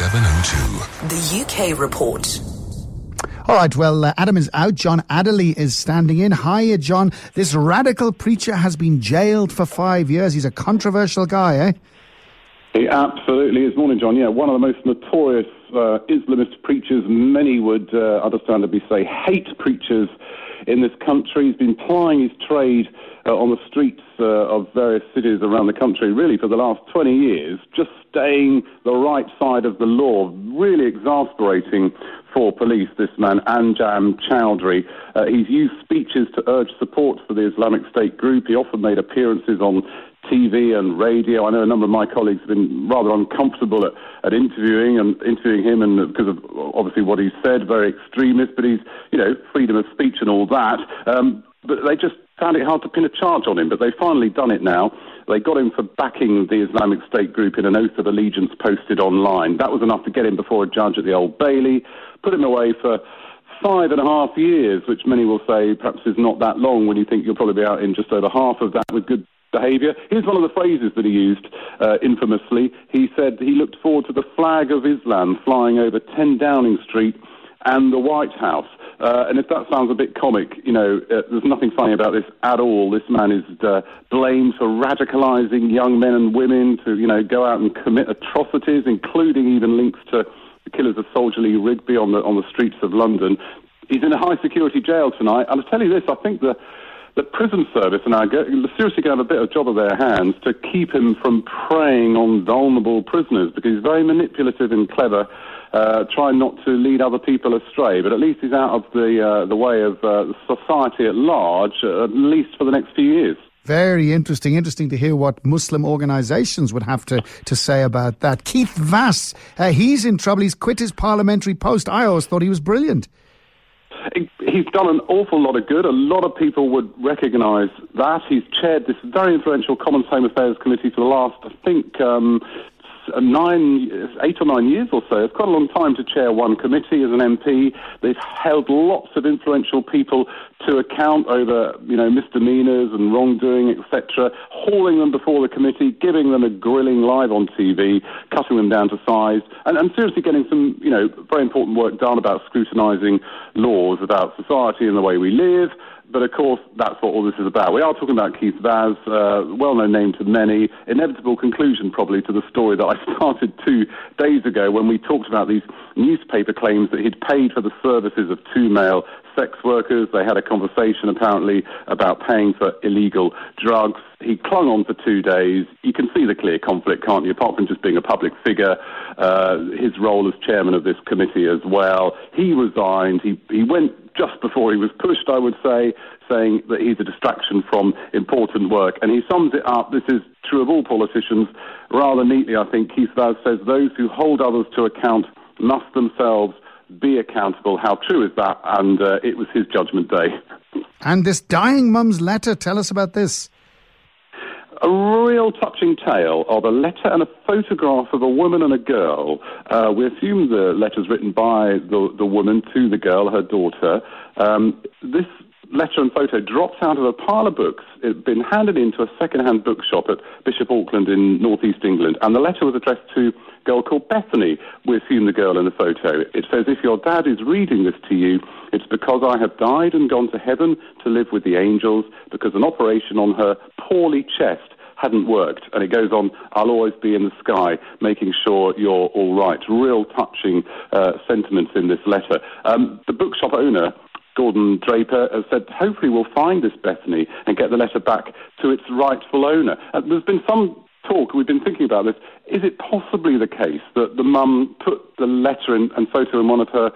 702. The UK Report. All right, well, uh, Adam is out. John Adderley is standing in. Hiya, John. This radical preacher has been jailed for five years. He's a controversial guy, eh? He absolutely is. Morning, John. Yeah, one of the most notorious uh, Islamist preachers, many would uh, understandably say hate preachers in this country. He's been plying his trade uh, on the streets uh, of various cities around the country, really, for the last 20 years, just staying the right side of the law. Really exasperating for police, this man, Anjem Choudary. Uh, he's used speeches to urge support for the Islamic State group. He often made appearances on TV and radio. I know a number of my colleagues have been rather uncomfortable at, at interviewing and interviewing him, and because of obviously what he said, very extremist. But he's, you know, freedom of speech and all that. Um, but they just found it hard to pin a charge on him. But they've finally done it now. They got him for backing the Islamic State group in an oath of allegiance posted online. That was enough to get him before a judge at the Old Bailey, put him away for five and a half years, which many will say perhaps is not that long when you think you'll probably be out in just over half of that with good behaviour. Here's one of the phrases that he used uh, infamously. He said he looked forward to the flag of Islam flying over 10 Downing Street and the White House. Uh, and if that sounds a bit comic, you know, uh, there's nothing funny about this at all. This man is uh, blamed for radicalising young men and women to, you know, go out and commit atrocities, including even links to the killers of Soldier Lee Rigby on the on the streets of London. He's in a high security jail tonight. And I'll tell you this: I think the the prison service are now seriously going to have a bit of job of their hands to keep him from preying on vulnerable prisoners because he's very manipulative and clever, uh, trying not to lead other people astray. But at least he's out of the uh, the way of uh, society at large, uh, at least for the next few years. Very interesting. Interesting to hear what Muslim organisations would have to, to say about that. Keith Vaz, uh, he's in trouble. He's quit his parliamentary post. I always thought he was brilliant he's done an awful lot of good. A lot of people would recognise that. He's chaired this very influential Commons Home Affairs Committee for the last, I think, um, Uh, nine, eight or nine years or so. It's quite a long time to chair one committee as an MP. They've held lots of influential people to account over, you know, misdemeanours and wrongdoing, etc., hauling them before the committee, giving them a grilling live on TV, cutting them down to size, and, and seriously getting some, you know, very important work done about scrutinising laws about society and the way we live, but of course, that's what all this is about. We are talking about Keith Vaz, uh, well-known name to many. Inevitable conclusion, probably, to the story that I started two days ago when we talked about these newspaper claims that he'd paid for the services of two male sex workers. They had a conversation, apparently, about paying for illegal drugs. He clung on for two days. You can see the clear conflict, can't you? Apart from just being a public figure, uh, his role as chairman of this committee as well. He resigned. He, he went just before he was pushed, I would say, saying that he's a distraction from important work. And he sums it up, this is true of all politicians, rather neatly, I think. Keith Vaz says, those who hold others to account must themselves be accountable. How true is that? And uh, it was his judgment day. And this dying mum's letter, tell us about this. A real touching tale of a letter and a photograph of a woman and a girl. Uh, we assume the letter's written by the, the woman to the girl, her daughter. Um, this letter and photo dropped out of a pile of books. It had been handed into a second-hand bookshop at Bishop Auckland in northeast England, and the letter was addressed to a girl called Bethany. We assume the girl in the photo. It says, "If your dad is reading this to you, it's because I have died and gone to heaven to live with the angels because an operation on her poorly chest." hadn't worked. And it goes on, I'll always be in the sky, making sure you're all right. Real touching uh, sentiments in this letter. Um, the bookshop owner Gordon Draper has said, hopefully we'll find this Bethany and get the letter back to its rightful owner. Uh, there's been some talk, we've been thinking about this, is it possibly the case that the mum put the letter in, and photo in one of her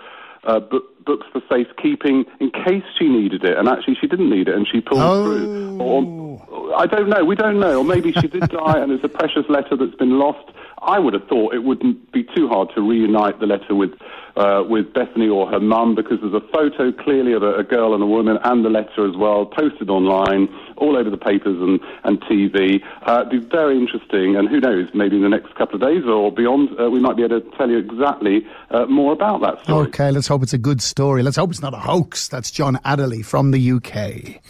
uh, books for safekeeping in case she needed it, and actually she didn't need it, and she pulled oh. through. Or, I don't know. We don't know. Or maybe she did die, and it's a precious letter that's been lost. I would have thought it wouldn't be too hard to reunite the letter with uh, with Bethany or her mum because there's a photo clearly of a, a, girl and a woman and the letter as well posted online all over the papers and, and TV. Uh, it'd be very interesting, and who knows, maybe in the next couple of days or beyond, uh, we might be able to tell you exactly uh, more about that story. Okay, let's hope it's a good story. Let's hope it's not a hoax. That's John Adderley from the UK.